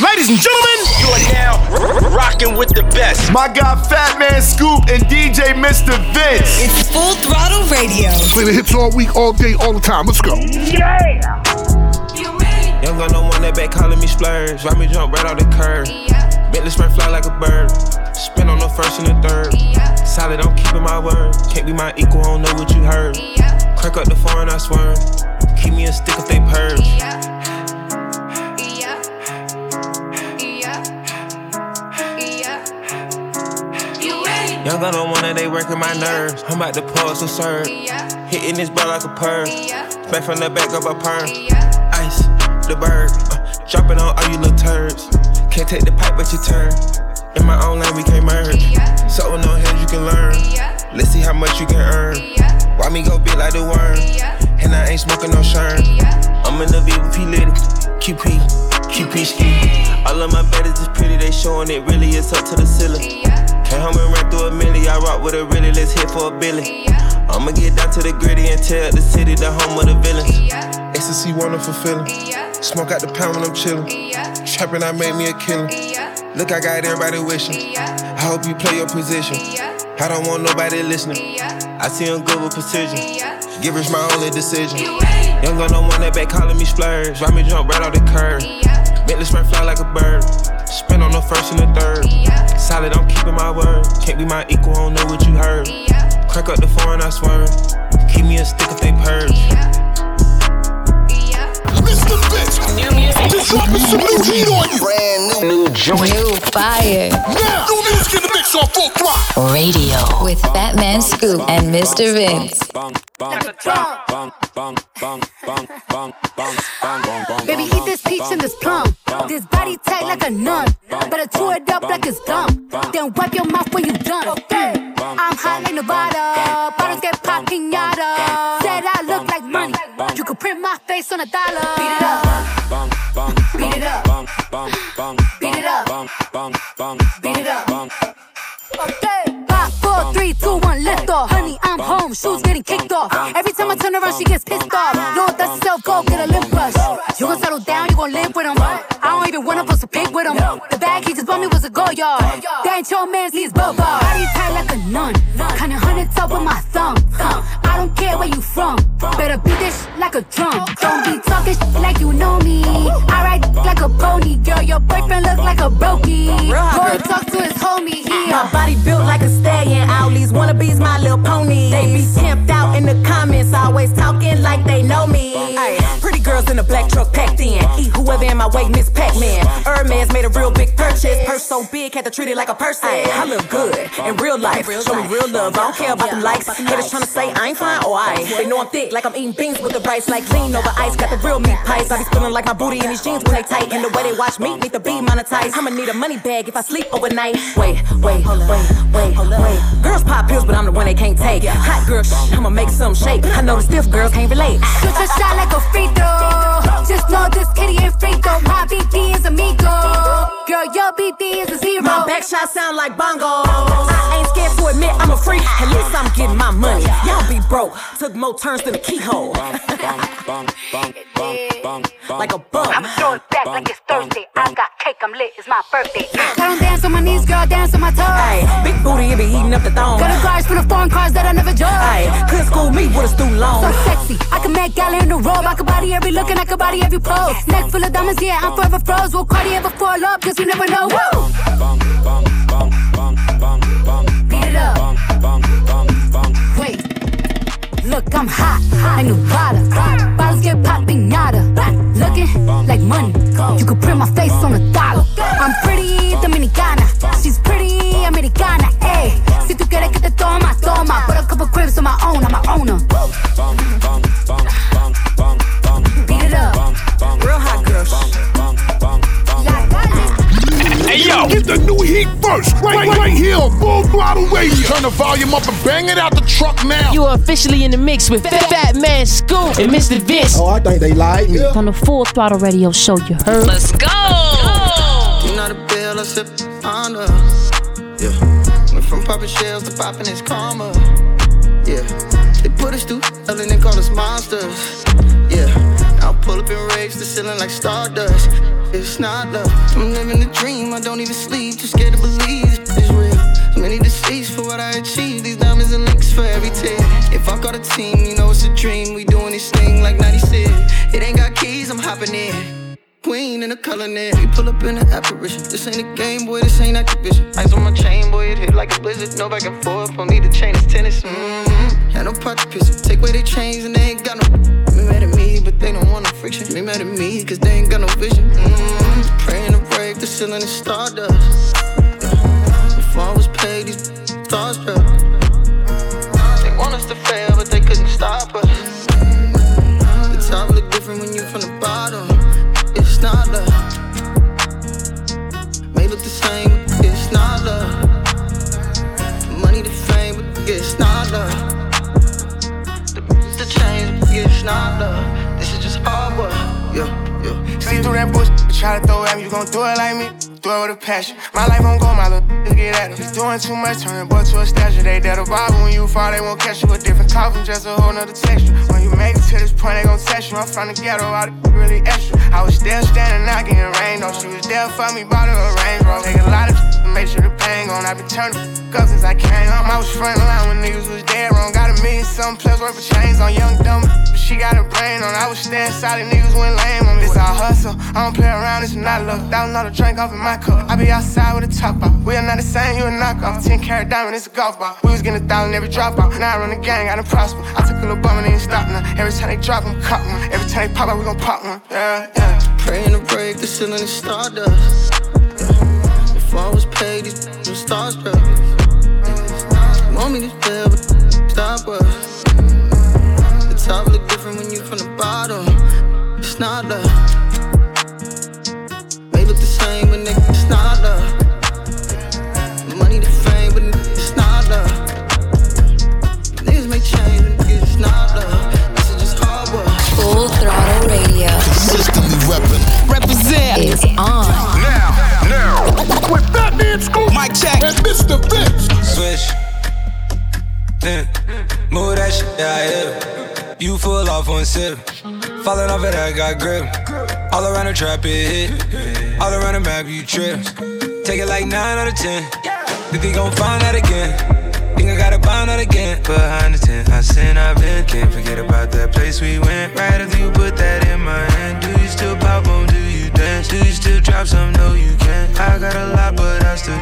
Ladies and gentlemen, you are now rocking with the best. My guy Fatman Scoop and DJ Mr. Vince. It's Full Throttle Radio. Play the hits all week, all day, all the time. Let's go. Yeah. Young gun no one that back calling me splurge. Ride me jump right off the curb. Yeah. Bentley spray fly like a bird. Spin on the first and the third. Yeah. Solid, I'm keeping my word. Can't be my equal, I don't know what you heard. Yeah. Crack up the foreign, I swear. Keep me a stick if they purge. Yeah. Young on one that they working my nerves. I'm about to pause and serve. Hitting this bar like a perm. Back from the back of a perm. Ice, the bird. Uh, dropping on all you little turds. Can't take the pipe, but you turn. In my own lane, we can't merge. So no hands you can learn. Let's see how much you can earn. Why me go big like the worm? And I ain't smoking no shern. I'm in the VP Litty. QP, QP ski. All of my betters is pretty, they showing it really is up to the ceiling. Home and ran through a milli. I rock with a really, let's hit for a. Yeah. I'ma get down to the gritty and tell the city the home of the villains. Ecstasy wonderful feeling. Smoke out the pound when I'm chillin'. Yeah. Trapping, I made me a killer. Yeah. Look, I got everybody wishing. I hope you play your position. I don't want nobody listening. I see him good with precision. Give us my only decision. Young gun no one that back calling me splurge. Ride me jump right off the curb. Yeah. Bentley spray fly like a bird. Spin on the first and the third. Yeah. Solid, I'm keeping my word. Can't be my equal, I don't know what you heard. Yeah. Crack up the foreign, I swear. Keep me a stick if they purge. Yeah. Mr. Bitch, new music. Just dropping some new heat on you. Brand new, new joint. New fire. Now, new music in the mix on full throttle. Radio with Fatman Scoop and Mr. Vince. Baby, eat this peach and this plum. This body tight like a nun. Better chew it up like it's gum. Then wipe your mouth when you done. Okay. I'm hot like Nevada. Bottles get pop pinata. Said I look like money. You could print my face on a dollar. Beat it up. Beat it up. Beat it up. Beat it up. Okay. Five, four, three, two, one, lift off. Honey, I'm home. Shoes getting kicked off. Every time I turn around, she gets pissed off. No, that's self go get a lip brush. You gon' settle down, you gon' live with him. I don't even wanna post a pic with him. The bag he just bought me was a go yard. That ain't your man's, he's bubba. Body tight like a nun. Kinda hundred top with my thumb. I don't care where you from. Better beat this like a drum. Don't be talking like you know me. I ride like a pony. Girl, your boyfriend look like a brokey. Go talk to his homie. He my body built like a stallion. All these wannabes, my little pony. They be pimped out in the comments, always talking like they know me. Ay, pretty girls in the black truck packed in. Eat whoever in my way, Miss Pac-Man. Hermes made a real big purchase. Purse so big, had to treat it like a person. I look good in real life. Show me real love. I don't care about the likes. Haters trying to say I ain't fine or I. They know I'm thick, like I'm eating beans with the rice, like lean over ice. Got the real meat pies. I be feeling like my booty in these jeans when they tight. And the way they watch me need to be monetized. I'ma need a money bag if I sleep overnight. Wait, wait, wait, wait, wait. Girls pop pills, but I'm the one they can't take. Hot girl, shh, I'ma make some shake. I know the stiff girls can't relate. Shoot your shot like a free throw. Just know this kitty ain't free throw. My BP is amigo. Girl, your BP is a zero. My back shot sound like bongos. I ain't scared to admit I'm a freak. At least I'm getting my money. Y'all be broke. Took more turns than a keyhole. Like a bum. I'm throwing back like it's Thursday. I got cake, I'm lit. It's my birthday. I don't dance on my knees, girl, dance on my toes. Ay, big booty, it be heating up the thong. Got a guards for the foreign cars that I never drove. Ay, could school me with a stool long. So sexy, I can make gala in the robe. I can body every look and I can body every pose. Neck full of diamonds, yeah, I'm forever froze. Will Cardi ever fall up? Cause you never know. Woo! Beat it up. Look, I'm hot, like Nevada. Bottles get popping, nada. Looking like money. You could print my face on a dollar. I'm pretty dominicana. She's pretty americana. Ayy, si tú quieres que te toma, toma. Put a couple cribs on my own, I'm a owner. Hey yo, Get the new heat first, right, right, right here on Full Throttle Radio. Turn the volume up and bang it out the truck now. You are officially in the mix with Fat, Fatman Scoop and Mr. Vince. Oh, I think they like me. On the Full Throttle Radio show, you heard. Let's go. You know the bill I sip under. Yeah. Went from popping shells to popping his karma. Yeah. They put us through hell and they call us monsters. Pull up in race the ceiling like stardust. It's not love. I'm living a dream. I don't even sleep. Too scared to believe it's real. Many deceits for what I achieved. These diamonds and links for every tear. If I got a team, you know it's a dream. We doing this thing like 96. It ain't got keys. I'm hopping in. Queen in a net. We pull up in an apparition. This ain't a game, boy. This ain't Activision. Ice on my chain, boy. It hit like a blizzard. No back and forth. Don't need the chain. It's tennis. Mm-hmm. Had no piss it. Take away their chains and they ain't got no. Me, but they don't want no friction. They mad at me, cause they ain't got no vision. Mm-hmm. Praying to break the ceiling and stardust. Before I was paid, these starstruck. They want us to fail, but they couldn't stop us. The top look different when you from the bottom it's not love. May look the same, it's not love. Money to fame, but it's not love. The, change, but it's not love. This is just hard work, yeah, yeah. See through that bush, try to throw at me, you gon' do it like me do it with a passion. My life on go, my little get at. He's doing too much, turning boy to a statue. They dead a Bible when you fall, they won't catch you. A different coffin, just a whole nother texture. When you make it to this point, they gon' test you. I'm from the ghetto, the really extra. I was still standing, not getting rain on. She was there for me, bought her a range, bro. Take a lot of make sure the pain gone. I been turning up since I came home. I was front line when niggas was dead wrong. Got a million something plus worth of chains on young dumb. But she got a brain on. I was staying solid, niggas went lame on. This all hustle. I don't play around, it's not luck. Thousand dollar drink off in my cup. I be outside with a top off. We are not the same, you a knockoff. 10 carat diamond, it's a golf ball. We was getting a thousand every drop off. Now I run the gang, I done prosper. I took a little bum and ain't stop now. Every time they drop them, cop one. Every time they pop out, we gon' pop one. Yeah, yeah. Praying to break the ceiling and stardust. Yeah. Before I was paid, these were starstruck. Want me to fail, but stop us. The top look different when you from the bottom. It's not love same, but nigga, it's not love. Money to fame, but nigga, it's not love. Niggas may check. And Mr. Vince. Switch. Mm. Move that shit, yeah, yeah. You full off one sip. Falling off it, I got grip. All around the trap, it hit. All around the map, you trip. Take it like 9 out of 10. Think they gon' find that again. Think I gotta find that again. Behind the tent, I sin, I've been. Can't forget about that place we went. Right after you put that in my hand. Do you still pop on? Do you dance? Do you still drop some? No, you can't. I got a lot, but I still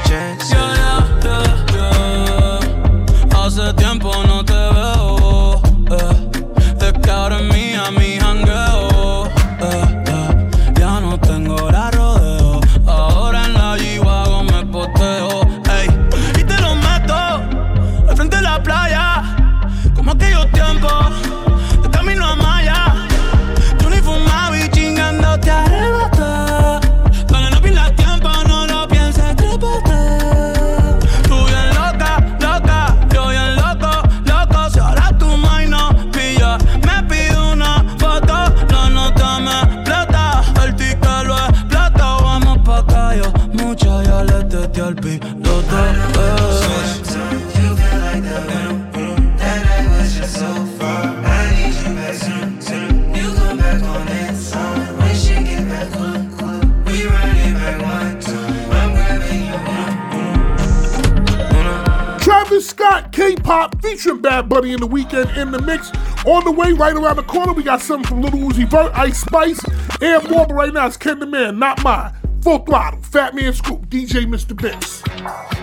in the weekend in the mix. On the way, right around the corner, we got something from Lil Uzi Vert, Ice Spice, and more. But right now, it's Ken the Man, not mine. Full throttle, Fatman Scoop, DJ Mr. Vince.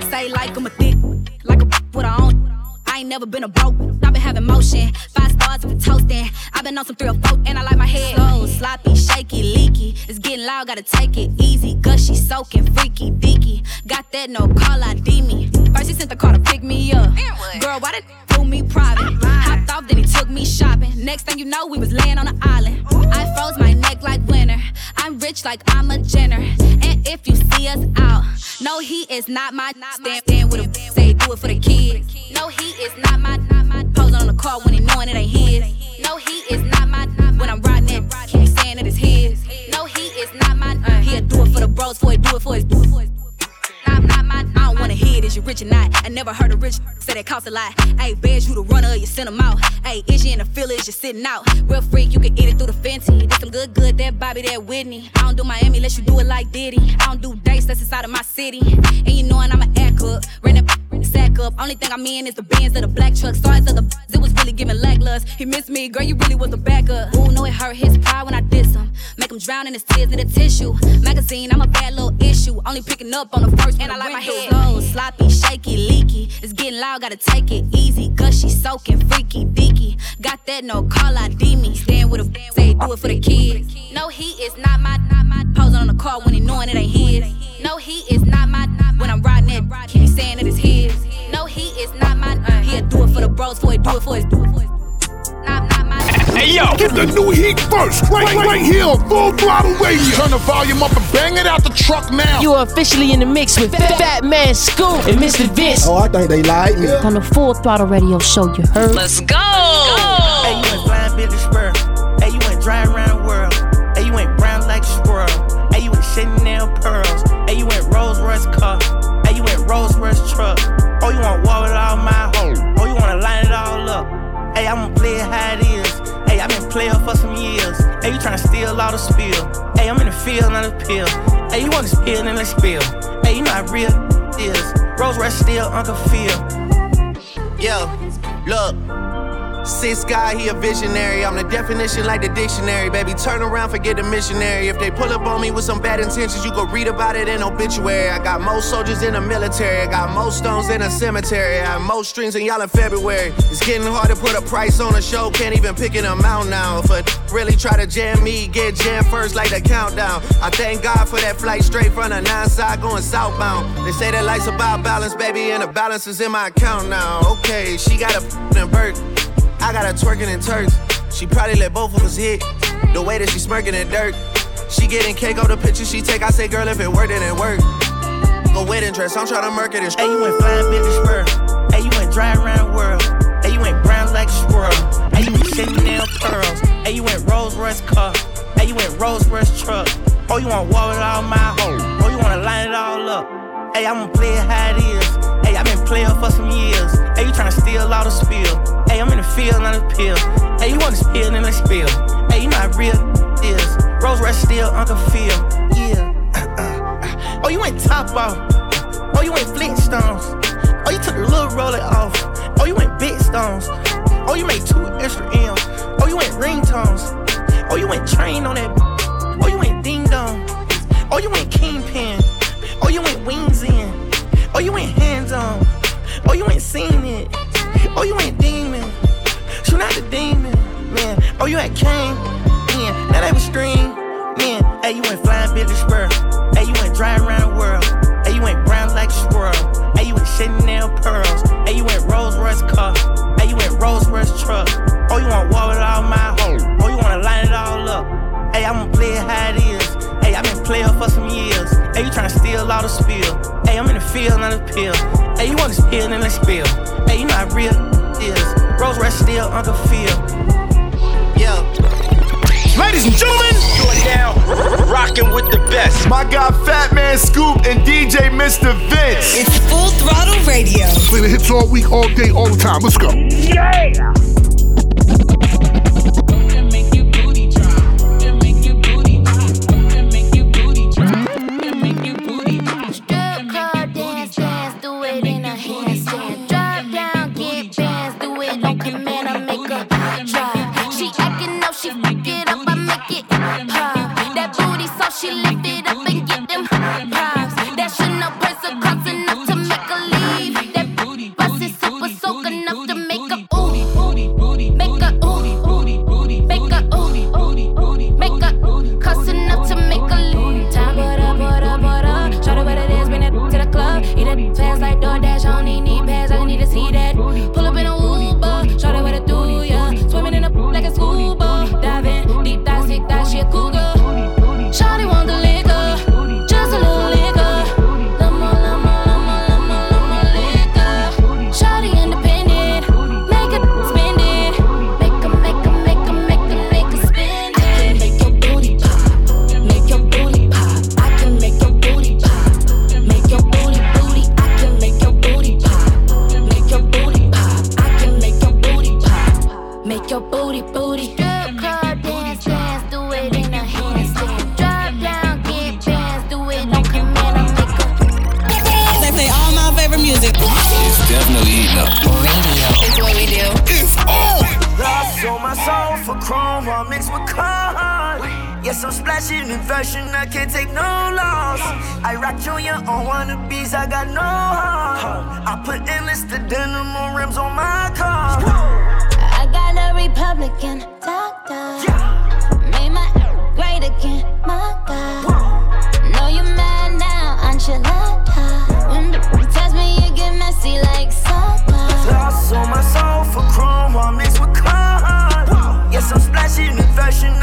Say like I'm a thick, like a with her own. I ain't never been a broke. I've been having motion. Five stars with toasting. I've been on some three or four, and I like my head slow, sloppy, shaky, leaky. It's getting loud, gotta take it easy. Gushy, soaking, freaky, deaky. Got that no call ID me. First he sent the car to pick me up. Girl, why did do me private? Hopped off, then he took me shopping. Next thing you know, we was laying on the island. I froze my neck like winter. I'm rich like I'm a Jenner. And if you see us out, no, he is not my stand, stand with him. Say do it for the kids. No, he is not my, not my posing on the car when he knowing it ain't his. No, he is not my when I'm riding it. Keep saying that it's his. No, he is not my. Uh, he'll do it for the bros, for he do it for his. It my. I don't wanna hear is you rich or not? I never heard a rich say that cost a lot. Hey, bears you the runner, you send them out. Hey, is you in the field, is you sitting out? Real freak, you can eat it through the Fenty. Did some good, good, that Bobby, that Whitney. I don't do Miami unless you do it like Diddy. I don't do dates, that's inside of my city. And you knowin' I'm an act sack up. Only thing I'm in is the bands of the black truck. Stars of the it was really giving lacklust. He missed me, girl, you really was a backup. Ooh, no, it hurt his pride when I diss him. Make him drown in his tears in the tissue. Magazine, I'm a bad little issue. Only picking up on the first, and I like my head slow, sloppy, shaky, leaky. It's getting loud, gotta take it easy. Gushy, soaking, freaky, deaky. Got that no call ID me. Stand with a say do it for the kids. No, he is not my, not my posing on the car when he knowing it ain't his. No, he is not my, when I'm riding it, he saying it is his. No, he is not my, he'll do it for the bros, for it, do it for his, do it for his. Hey yo, get the new heat first, right, right, right here, full throttle radio. Turn the volume up and bang it out the truck now. You are officially in the mix with Fatman Scoop and Mr. Vince. Oh, I think they like me. On the full throttle radio show, you heard. Let's go. Hey, you ain't flying Billy Spur. Hey, Rolls Hey, you ain't Rolls Royce truck. Oh, you want war with all my hoes. Oh, you wanna line it all up. Hey, I'ma play it how it is. Hey, i been playing for some years. Hey, you tryna steal all the spill. Hey, I'm in the field, not a pill. Hey, you want to spill, then let's spill. Hey, you know how real is. Rose Rush still Uncle Phil. Yo, look. Six guy, he a visionary. I'm the definition like the dictionary, baby. Turn around, forget the missionary. If they pull up on me with some bad intentions, you go read about it in obituary. I got most soldiers in the military. I got most stones in a cemetery. I have most strings than y'all in February. It's getting hard to put a price on a show. Can't even pick an amount now. If a really try to jam me, get jammed first like the countdown. I thank God for that flight straight from the nine side going southbound. They say that life's about balance, baby, and the balance is in my account now. Okay, she got a f***ing Burke. I got her twerking in Turks. She probably let both of us hit. The way that she smirking in dirt. She getting cake on the picture she take. I say, girl, if it worked, it worked. Go wedding dress, I'm tryna murk it Hey, you ain't flying Billy Spur. Hey, you ain't driving around the world. Hey, you ain't brown like a squirrel. Hey, you ain't Chanel pearls. Hey, you ain't Rolls Royce car. Hey, you ain't Rolls Royce truck. Oh, you want war with all my hoes. Oh, you wanna line it all up. Hey, I'ma play it how it is. Hey, i been playing for some years. Hey, you tryna steal all the spill. Hey, I'm in the field, not a pill. Hey, you wanna spill, then let's spill. Hey, you how real is. Rose Rush still Uncle Phil. Yeah. oh, you ain't top off. Oh, you ain't Flintstones. Oh, you took the little roller off. Oh, you ain't big stones. Oh, you made two extra M's. Oh, you ain't ringtones. Oh, you ain't trained on that. Oh, you ain't ding dong. Oh, you ain't kingpin. Oh, you ain't wings in. Oh, you ain't. Oh, Oh, you ain't seen it. Oh, you ain't demon. Shoot not the demon, man. Oh, you ain't came, man. Now that was stream, man. Hey, you ain't flying Billy Spur. Hey, you ain't driving around the world. Hey, you ain't brown like a squirrel. Hey, you ain't Chanel pearls. Hey, you ain't Rolls Royce car. Hey, you ain't Rolls Royce truck. Oh, you want war with all my hoes. Oh, you wanna line it all up. Hey, I'ma play it how it is. Hey, I've been playing for some years. Hey, you tryna steal all the spill. Hey, I'm in the field, not a pill. Hey, you wanna spill, then let's spill. Hey, you know how real is. Rose Rush still Uncle Phil. Yeah. Ladies and gentlemen, you are now rocking with the best. My guy Fatman Scoop and DJ Mr. Vince. It's full throttle radio. Play the hits all week, all day, all the time. Let's go. Yeah. Got no heart. I put endless to denim on rims on my car. I got a Republican doctor. Yeah. Made my great again, my God. Know you mad now, enchilada. When the test me, you get messy like soda. Lost on my soul for chrome while mixed with corn. Yes, I'm splashing in fashion,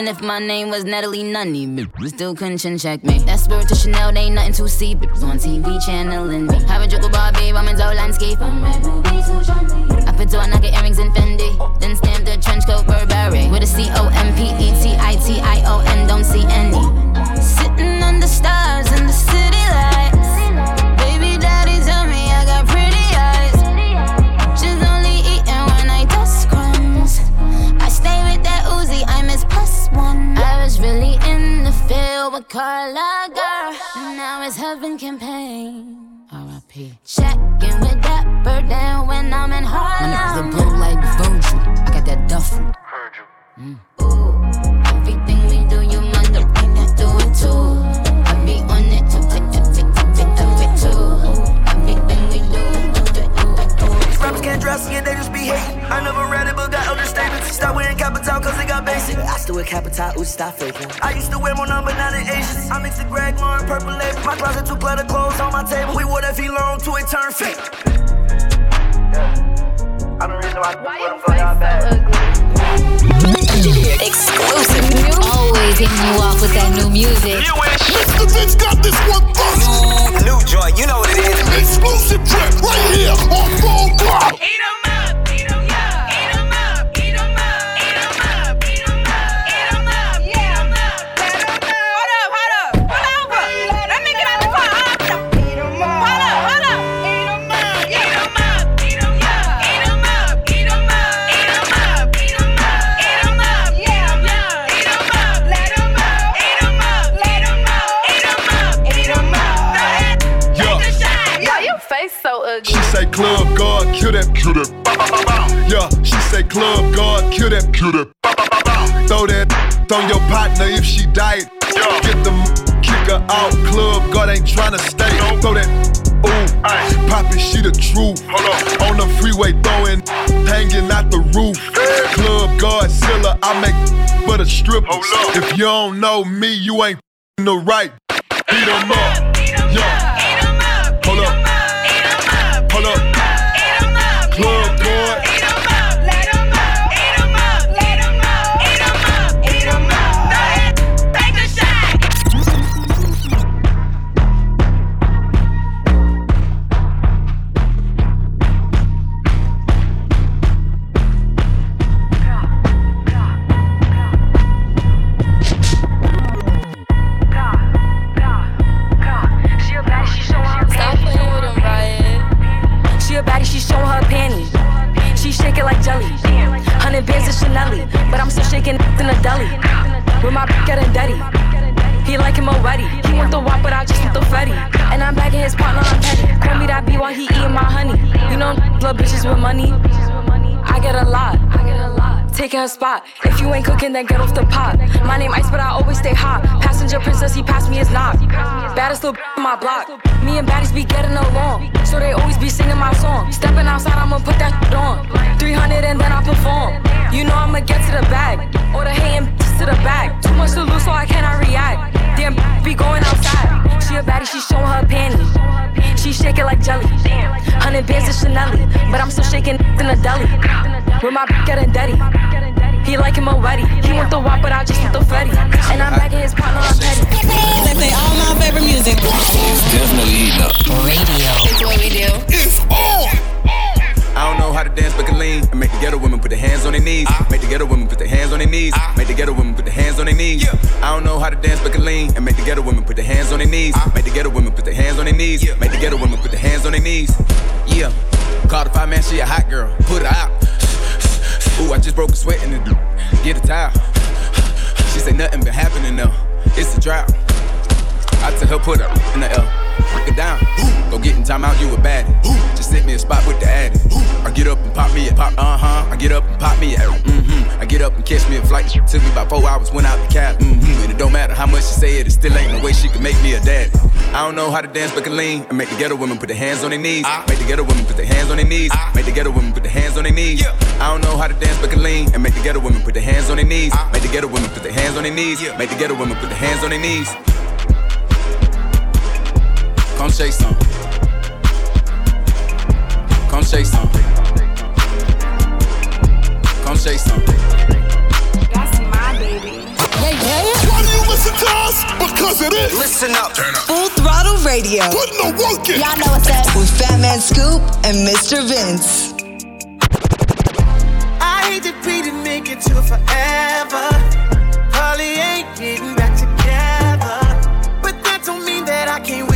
even if my name was Natalie Nunny, bitch, still couldn't chin check me. That spirit to Chanel, they ain't nothing to see. Bitch, on TV channeling me. Have a joke about babe, I'm into landscape. I'm red movies, who join me? I put on I get earrings in Fendi. Then stamp the trench coat Burberry. With a C O M P E T I T I O N, don't see any. Sitting under stars in the city lights. Really in the field with Carla, girl. Now it's heaven campaign. R.I.P. Checking with that bird down when I'm in Harlem. My niggas the blow like Virgil. I got that duffel. Everything rappers can't dress and they just be hating. I never read it, but got other statements. Stop wearing Kapital cause it got basic. I still wear Kapital, ooh, stop faking. I used to wear more number nine than Asians. I mix the Greg Lauren purple label. My closet two clutter clothes on my table. We wore that V long till it turned fake. I don't really know how to Why you face so Exclusive. Always hitting you off with that new music. Mr. Vince got this one first. New, new joint, you know what it is. Exclusive track right here on Full Throttle. Why kill that, kill that. Bow, bow, bow, bow. Yeah, she say club guard, kill that, kill that. Bow, bow, bow, bow. Throw that on your partner if she died. Get the kick her out. Club guard ain't tryna stay. Throw that. Ooh, Poppin', she the truth. On the freeway, throwing, hanging out the roof. Club guard, Zilla, I make but a strip. If you don't know me, you ain't in the right. Beat 'em up. In the deli. With my getting dirty. He like him already. He want the wop, but I just want the Freddy. And I'm back in his partner, petty. Call me that B while he eating my honey. You know, little bitches with money. I get a lot. I get a lot. Taking her spot. If you ain't cooking, then get off the pot. My name Ice, but I always stay hot. Passenger princess, he passed me his knock. Baddest little on my block. Me and baddies be getting along. So they always be singing my song. Stepping outside, I'ma put that on. 300 and then I perform. You know I'ma get to the bag. Or the hating to the back. Too much to lose, so I cannot react. Damn, be going outside. She a baddie, she showing her panties. Hundred bands of Chanel, but I'm still shaking in the deli. With my getting dirty. He like him already. He want the wop, but I just want the Freddy. And I'm back in his partner, I'm petty. They play all my favorite music. It's definitely heating up. Radio. It's what we do. It's on. I don't know how to dance, but can lean. And make the ghetto women put their hands on their knees. Ah. Make the ghetto women put their hands on their knees. Make the ghetto women put their hands on their knees. I don't know how to dance, but can lean. And make the ghetto women put their hands on their knees. Make the ghetto women put their hands on their knees. Make the ghetto women put their hands on their knees. Yeah. Call the five man, she a hot girl. Put her out. Ooh, I just broke a sweat in the Get a towel. She say nothing been happening though. It's a drought. I tell her put her in the L. Break it down. Go get in time out, you a baddie. Just sit me a spot with the addy. I get up and pop me a pop, uh huh. I get up and pop me a mm-hmm. I get up and catch me a flight. Took me about four hours, went out the cab. Mm-hmm. And it don't matter how much she say it, it still ain't no way she can make me a dad. I don't know how to dance, but can lean. And make the ghetto women put their hands on their knees. Ah. Make the ghetto women put their hands on their knees. Ah. Make the ghetto women put their hands on their knees. I don't know how to dance, but can lean. And make the ghetto women put their hands on their knees. Ah. Make the ghetto women put their hands on their knees. Make the ghetto women put their hands on their knees. Come shake some. Come shake some. Come shake some. That's my baby. Why do you listen to us? Because it is. Listen up. Turn up. Full Throttle Radio. Putting the work in. Y'all know what's up. With Fatman Scoop and Mr. Vince. I hate to be to make it to forever. Probably ain't getting back together. But that don't mean that I can't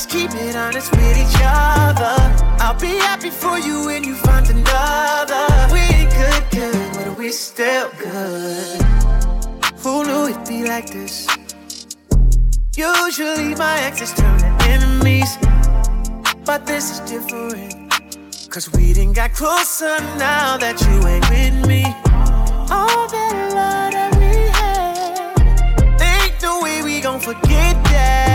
just keep it honest with each other. I'll be happy for you when you find another. We ain't good, good, but we still good. Who knew it'd be like this? Usually my exes turn to enemies, but this is different. Cause we didn't got closer now that you ain't with me. All that love that we had, ain't no way we gon' forget that.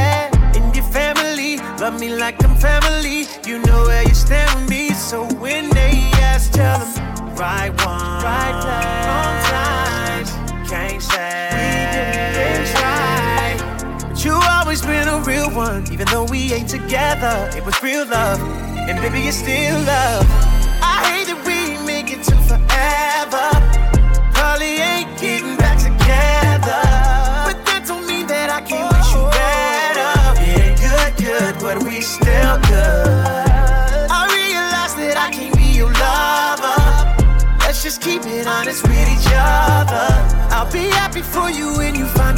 And your family, love me like I'm family. You know where you stand with me, so when they ask, tell them right one, right time, wrong times. Can't say we didn't try. But you always been a real one, even though we ain't together. It was real love, and baby, it's still love. I hate that we make it to forever. Probably ain't getting back together. But that don't mean that I can't but we still good. I realize that I can't be your lover. Let's just keep it honest with each other. I'll be happy for you when you find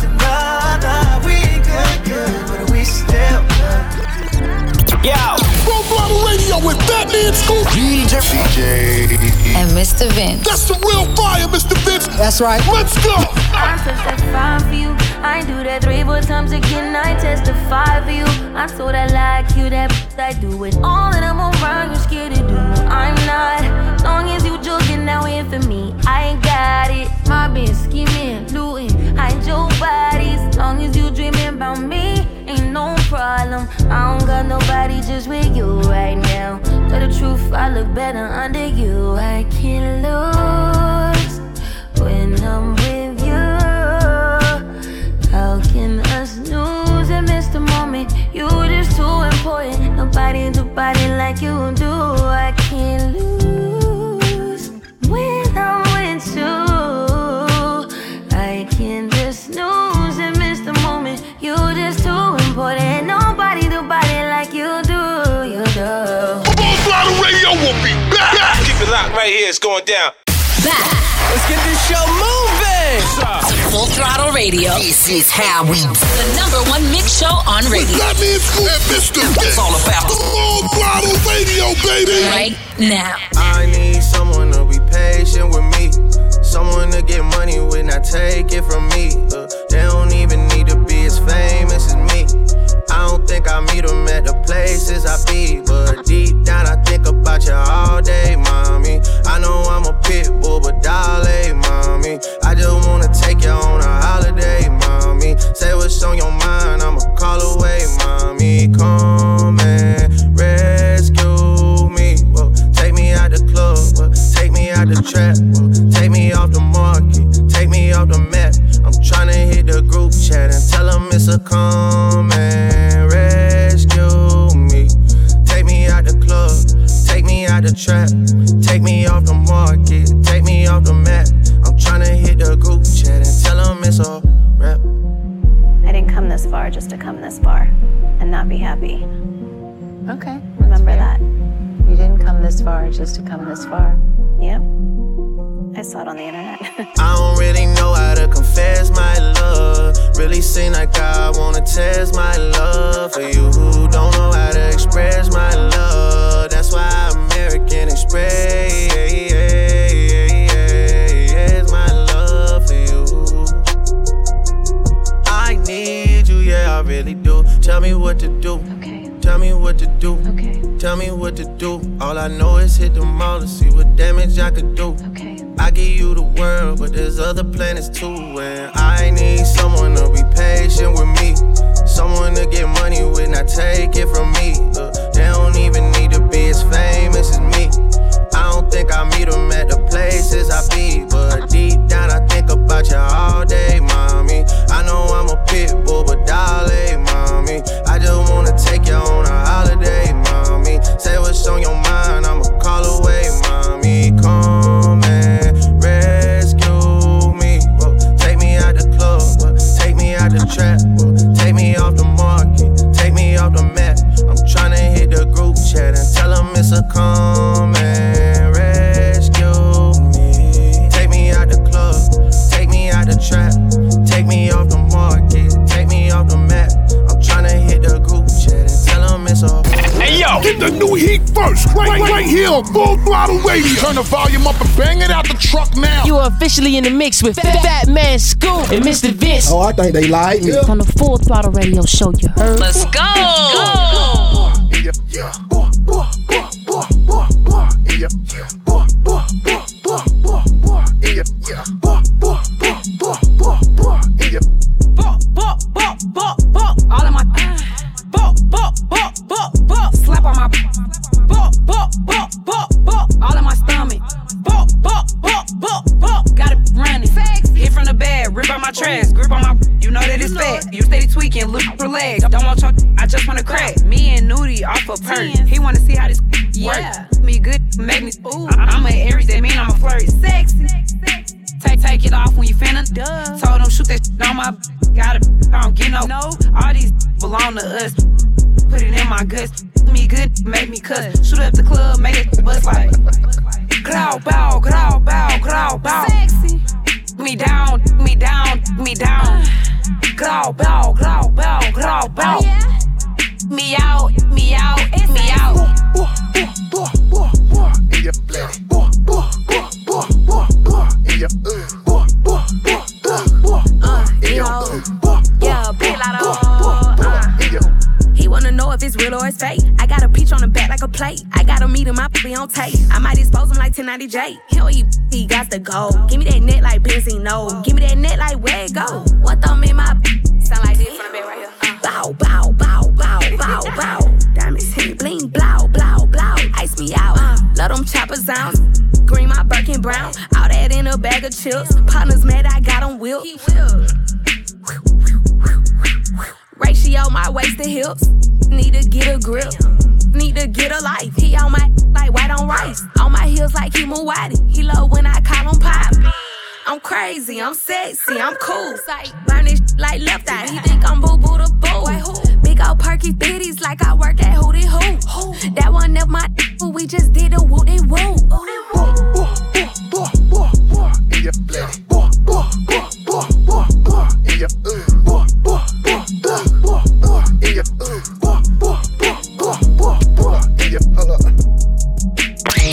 with Fatman Scoop. DJ. And Mr. Vince. That's the real fire, Mr. Vince. That's right. Let's go. I'm such that fine for you. I do that three, four times again. I testify for you. I'm so that like you, that I do it. All that I'm around, you're scared to do. I'm not. Long as you joking now in for me, I ain't got it. My been scheming, looting, hide your bodies. Long as you dreaming about me, ain't no problem. I don't got nobody just with you right now. Tell the truth, I look better under you. I can't lose when I'm with you. How can us lose and miss the moment? You're just too important. Nobody do body like you do. I can't lose right here. It's going down. Let's get this show moving. Full Throttle Radio. This is how we do. The number one mix show on radio. Fatman Scoop and Mr. Vince. It's all about Full Throttle Radio, baby. right now. I need someone to be patient with me. Someone to get money with, not take it from me. Uh, they don't even need to be as famous I know is hit the truck now. You are officially in the mix with Fatman Scoop and Mr. Vince. Oh, I think they like me. On the Full Throttle Radio Show, you heard? Let's go. A perk. He wanna see how this work. Me good, make me. Ooh. I'm an Aries, that mean I'm a flirt. Sexy. Take take it off when you finna. Duh. Told him shoot that shit on my. Gotta. I don't get no. No. All these belong to us. Put it in my guts. Me good, make me cuss. Shoot up the club, make it bust like. Growl, bow, growl, bow, growl, bow. Sexy. Me down, me down, me down. Uh. Growl, bow, growl, bow, growl, bow. Oh, Me out, me out, me out. Yeah, big lot of. He wanna know if it's real or it's fake. I got a peach on the back like a plate. I got him, my be on tape. I might expose him like 1090J. Hell, he, he got the go. Give me that net like Benzino. Give me that net like where it go. What thumb in my sound like this from the bed right here. Bow. Diamonds hit bling, blow, blow, blow. Ice me out. Uh. Love them chopper sounds. Green my Birkin brown. All that in a bag of chips. Partners mad, I got them whipped. Ratio my waist to hips. Need to get a grip. Need to get a life. He on my like white on rice. On my heels like he Muwadi. He love when I call him pop. I'm crazy, I'm sexy, I'm cool. Burn this like left eye. He think I'm boo boo the boo. Big old perky titties like I work at Hootie Hoo. That one of my we just did a woo de woo.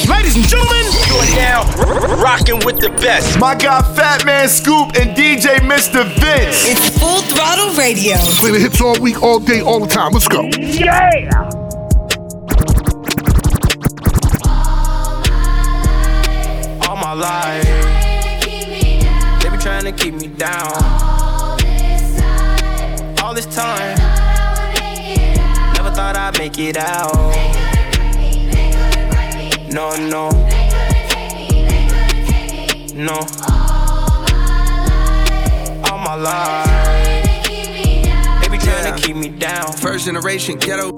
Ladies and gentlemen, you are now rocking with the best. My guy Fatman Scoop and DJ Mr. Vince. It's Full Throttle Radio. Play the hits all week, all day, all the time. Let's go. Yeah. all my life. They be trying to keep me down. All this time. Never thought I'd make it out. No, no. No. All my life. Me down. First generation ghetto.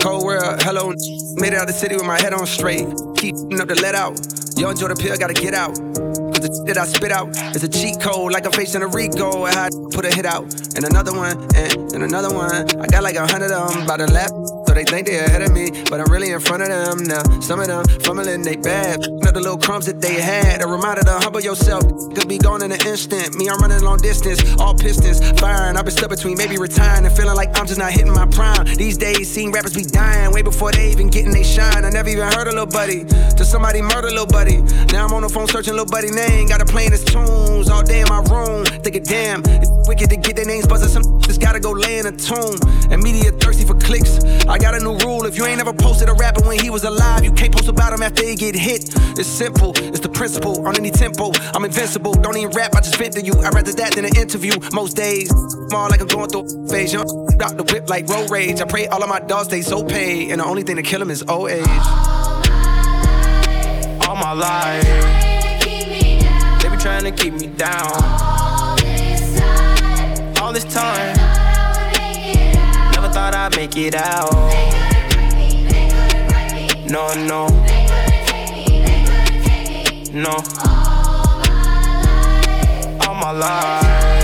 Cold world, hello. Made it out the city with my head on straight. keep up the let out. Yo, enjoy the pill, gotta get out. Cause the that I spit out is a cheat code, like I'm facing a Rico. And I put a hit out, and another one, and, and another one. I got like a hundred of them by the lap. So they think they ahead of me, but I'm really in front of them now. Some of them fumbling they bad. The little crumbs that they had. A reminder to humble yourself. Could be gone in an instant. Me, I'm running long distance, all pistons firing. I've been stuck between maybe retiring and feeling like I'm just not hitting my prime. These days, seeing rappers be dying way before they even getting they shine. I never even heard a little buddy till somebody murder little buddy. Now I'm on the phone searching little buddy name. Got to playing his tunes all day in my room. Thinking, damn, it's wicked to get their names buzzing. Some just gotta go lay in a tomb. And media thirsty for clicks. I got a new rule. If you ain't ever posted a rapper when he was alive, you can't post about him after he get hit. It's simple, it's the principle. On any tempo, I'm invincible. Don't even rap, I just vent to you. I'd rather that than an interview. Most days, more like I'm going through phase. Young the whip like road rage. I pray all of my dogs stay so paid. And the only thing to kill them is old age. All my life, they be trying to keep me down. All this time, never thought I'd make it out. No, no, no. All my life, be trying to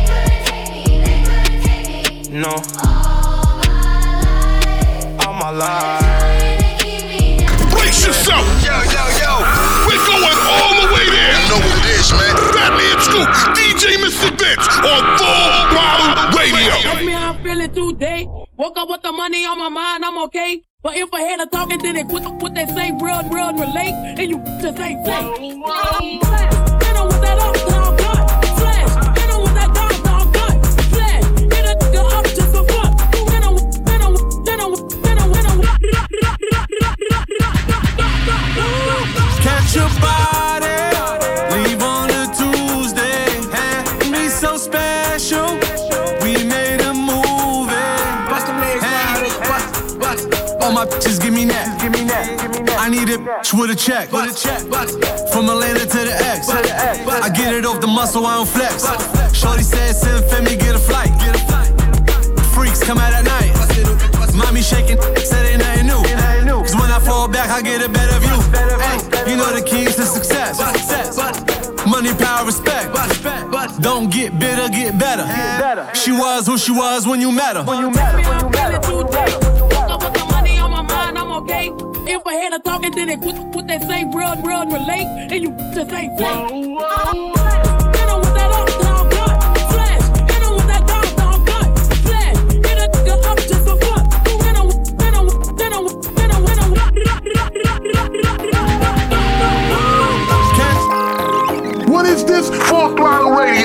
no. All my life. Brace yourself! Yo, yo, yo! We're going all the way there! You know what it is, man. Fatman Scoop, DJ Mr. Vince on Full Throttle Radio. Ask me how I'm feeling today. Woke up with the money on my mind, I'm okay. But if I had a talking, then it put, put that same real, real relate, and you just ain't say. With a check. With a check, bust. From Atlanta to the X. To the X. I get it off the muscle, I don't flex. Shorty said, send Femi, get a flight. Get a flight. Freaks come out at night. Mommy shaking, said I get a better view. Ay, you know the keys to success. Money, power, respect. Don't get bitter, get better. She was who she was when you met her. Ask me how I'm feeling today. Woke up with the money on my mind, I'm okay. If I had a talking, then it put, put that same real, real relate, and you just ain't say.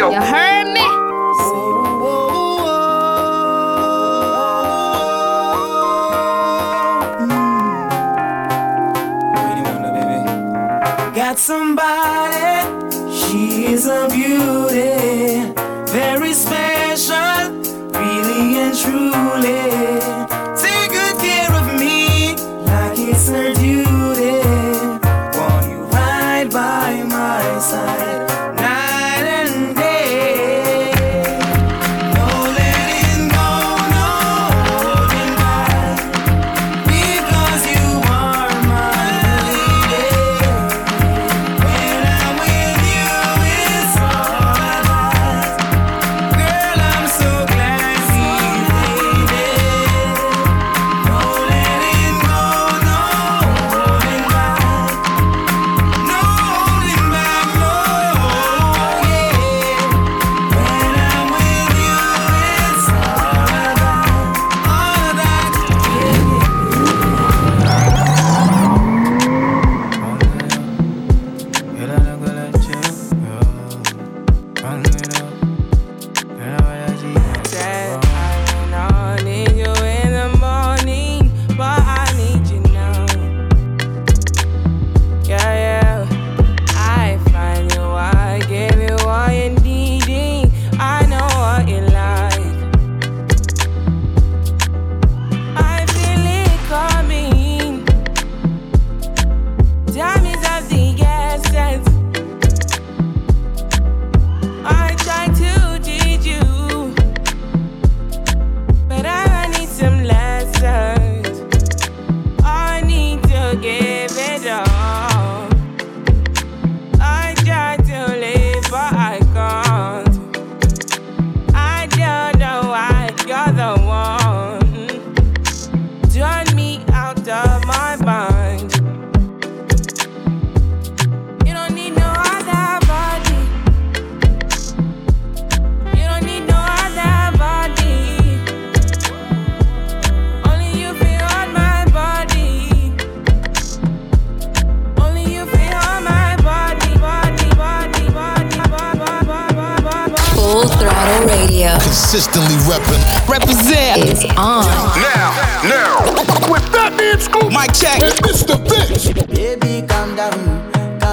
You heard me? Got somebody, she is a beauty,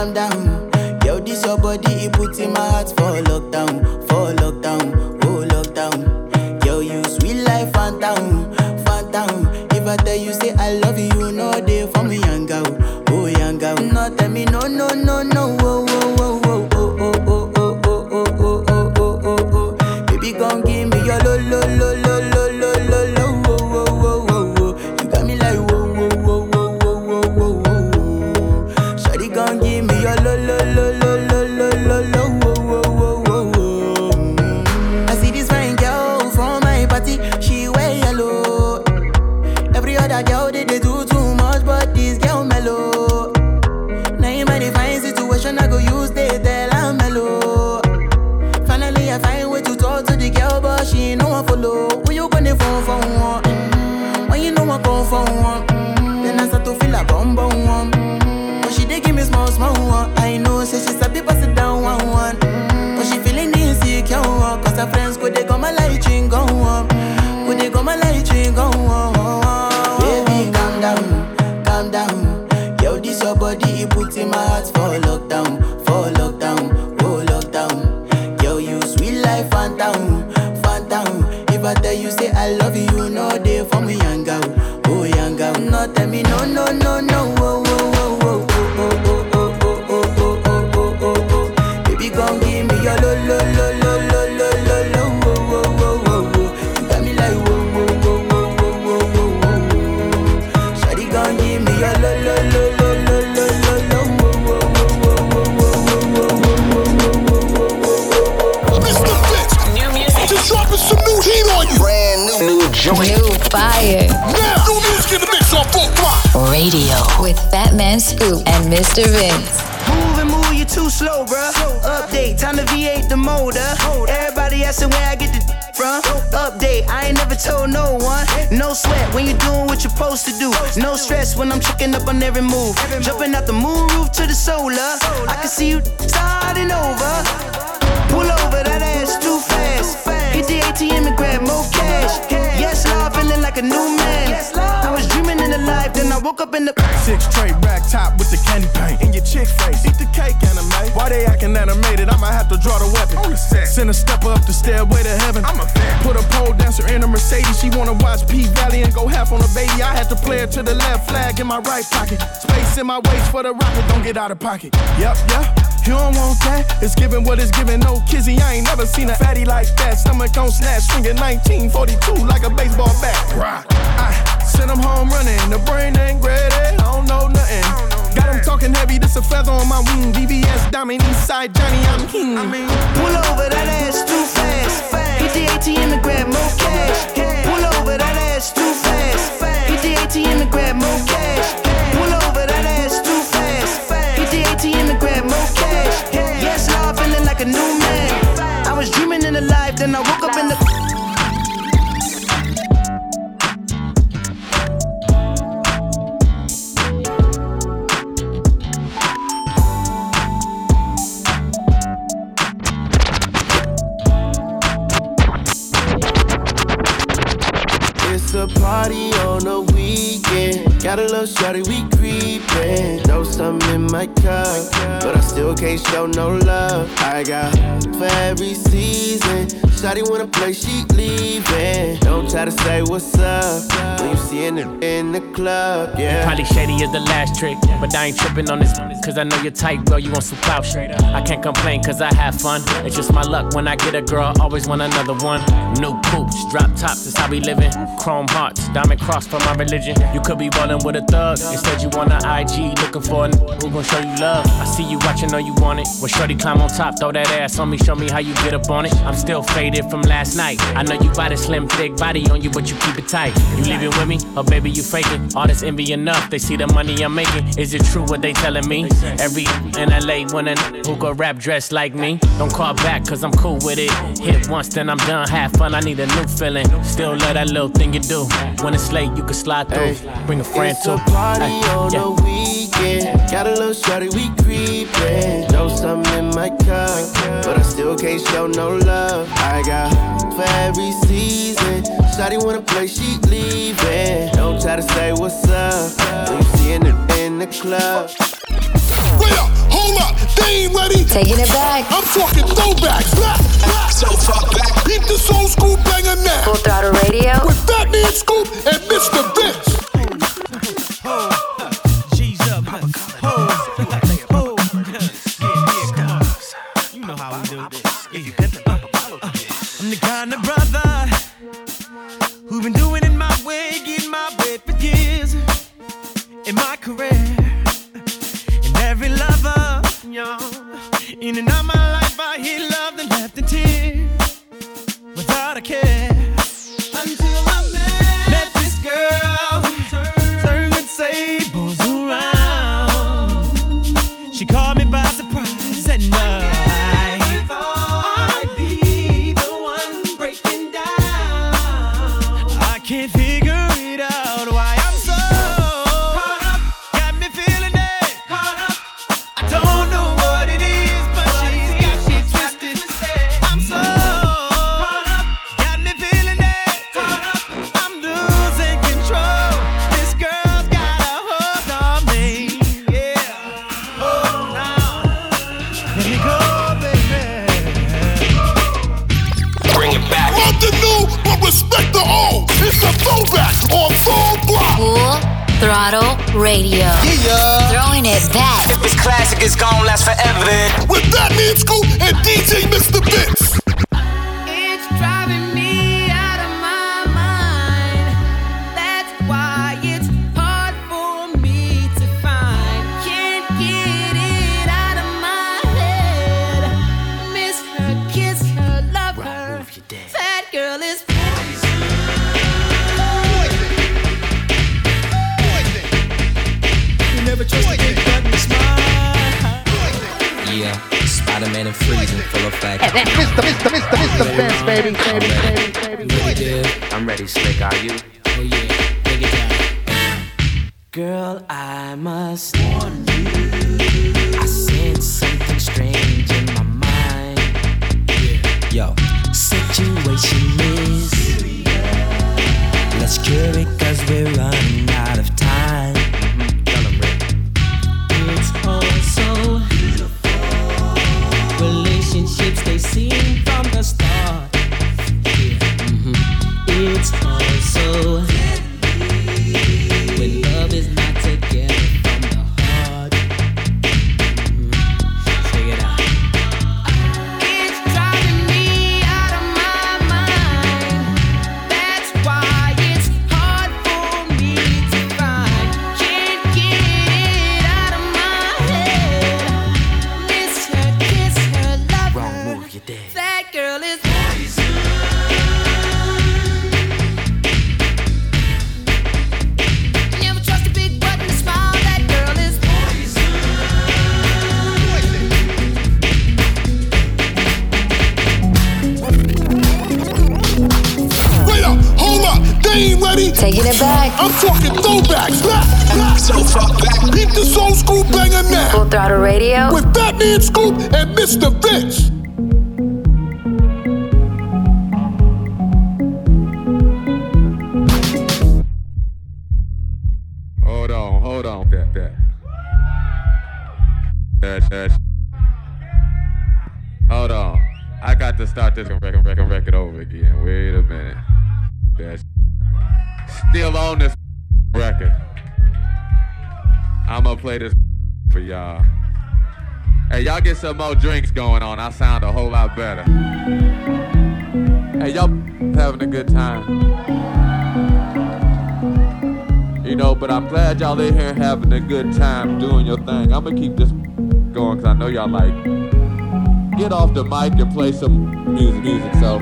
calm down. Yo, this your body, it puts in my heart for lockdown, for lockdown, lockdown. No, no, no, oh, oh, oh, oh, oh, oh, oh, oh, oh, oh, oh, oh, oh. Baby, gon' give me your lo, lo, lo, lo, lo, lo, lo, lo, oh, oh, oh, oh, oh. You got me like whoa, whoa, whoa, whoa, whoa, whoa, whoa, whoa. Shawty gon' give me your lo, lo, lo, lo, lo, lo, lo, lo, oh, oh, oh, oh, oh, Mr. Vince. New music. Just dropping some new heat on you. Brand new. New joint. New fire. Now, new music in the mix on Full Throttle. Radio. With Fatman Scoop and Mr. Vince. Move and move, you too slow, bruh. Update, time to V8 the motor. Everybody asking where I get the from. Update, I ain't never told no one. No sweat when you doing what you're supposed to do. No stress when I'm checking up on every move. Jumping out the moon roof to the solar. I can see you starting over. Pull over, that ass too fast. Hit the ATM and grab more cash. Yes, Lord, feeling like a new man. Then I woke up in the. Six tray rack top with the candy paint in your chick face. Eat the cake anime. Why they acting animated? I might have to draw the weapon. On the set. Send a stepper up the stairway to heaven. I'm a fan. Put a pole dancer in a Mercedes. She wanna watch P Valley and go half on a baby. I had to play it to the left flag in my right pocket. Space in my waist for the rocket. Don't get out of pocket. Yep, yep. You don't want that? It's giving what it's giving. No kizzy, I ain't never seen a fatty like that. Stomach on snatch, swinging 1942 like a baseball bat. Right. I send him home running. The brain ain't ready. I don't know nothing. Got him talking heavy. This a feather on my wing. VVS diamond, east side Johnny, I'm king. I mean, Pull over, that ass too fast. Hit the ATM and grab more cash. Pull over, that ass too fast. Hit the ATM and grab more cash. Pull over, that ass too fast. Hit the ATM and grab more cash. Yes, Lord, feeling like a new man. I was dreaming in the life, then I woke up in the. Little shorty, we creepin'. Know something in my cup, but I still can't show no love. I got for every season. Shawty wanna play, she leaving. Don't try to say what's up when you see it in the club, yeah. Probably shady is the last trick, but I ain't tripping on this. Cause I know you're tight, girl, you want some clout straight up. I can't complain cause I have fun. It's just my luck when I get a girl, always want another one. New poops, drop tops, that's how we living. Chrome hearts, diamond cross for my religion. You could be rolling with a thug. Instead, you on the IG looking for a n- who gon' show you love. I see you watching, know you want it. Well, shorty climb on top, throw that ass on me, show me how you get up on it. I'm still faded from last night. I know you got a slim, thick body on you, but you keep it tight. You leave it with me, or baby, you faking. All this envy enough, they see the money I'm making. Is it true what they telling me? Every in LA when a who go rap dressed like me. Don't call back, cause I'm cool with it. Hit once, then I'm done. Have fun, I need a new feeling. Still love that little thing you do. When it's late, you can slide through. Bring a friend it's too. a party Ay, on yeah. the weekend. Got a little shorty, we Know something in my cup, but I still can't show no love. I got for every season. Shawty wanna play, she leaving. Don't try to say what's up when you see in in the club. Wait up, hold up, they ain't ready. Taking it back. I'm talking throwbacks. Back, back. So far back. Keep this old school banger now. Full throttle radio. With Fatman Scoop and Mr. Vince. some more drinks going on, I sound a whole lot better. Hey, y'all having a good time. You know, but I'm glad y'all in here having a good time doing your thing. I'm gonna keep this going because I know y'all like. Get off the mic and play some music, music. So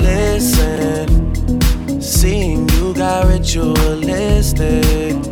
listen, seeing you got ritualistic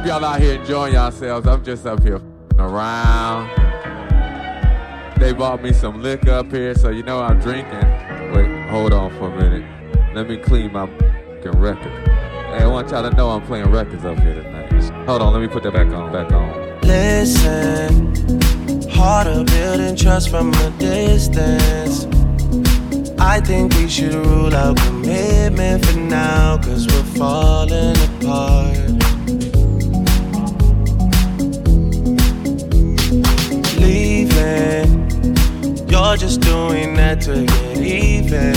Hope y'all out here enjoying yourselves. I'm just up here around. They bought me some liquor up here, so you know I'm drinking. Wait, hold on for a minute. Let me clean my record. Hey, I want y'all to know I'm playing records up here tonight. Hold on, let me put that back on. Back on. Listen, harder building trust from a distance. I think we should rule out commitment for now, cause we're falling apart. Just doing that to get even.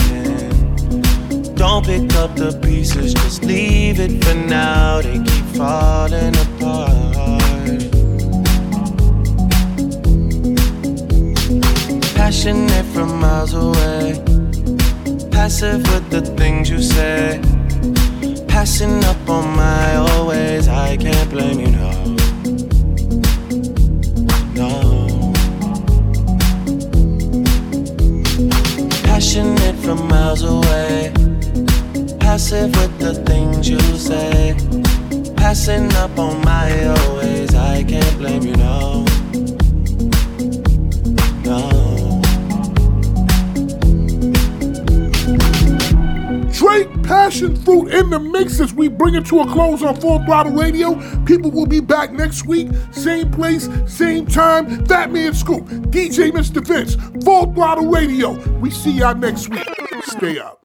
Don't pick up the pieces, just leave it for now. They keep falling apart. Passionate from miles away, passive with the things you say. Passing up on my always, I can't blame you, no. Miles away, passive with the things you say. Passing up on my always, I can't blame you, no. No. Drake Passionfruit in the mix as we bring it to a close on Full Throttle Radio. People will be back next week, same place, same time. Fatman Scoop, DJ Mr. Vince, Full Throttle Radio. We see y'all next week. Stay up.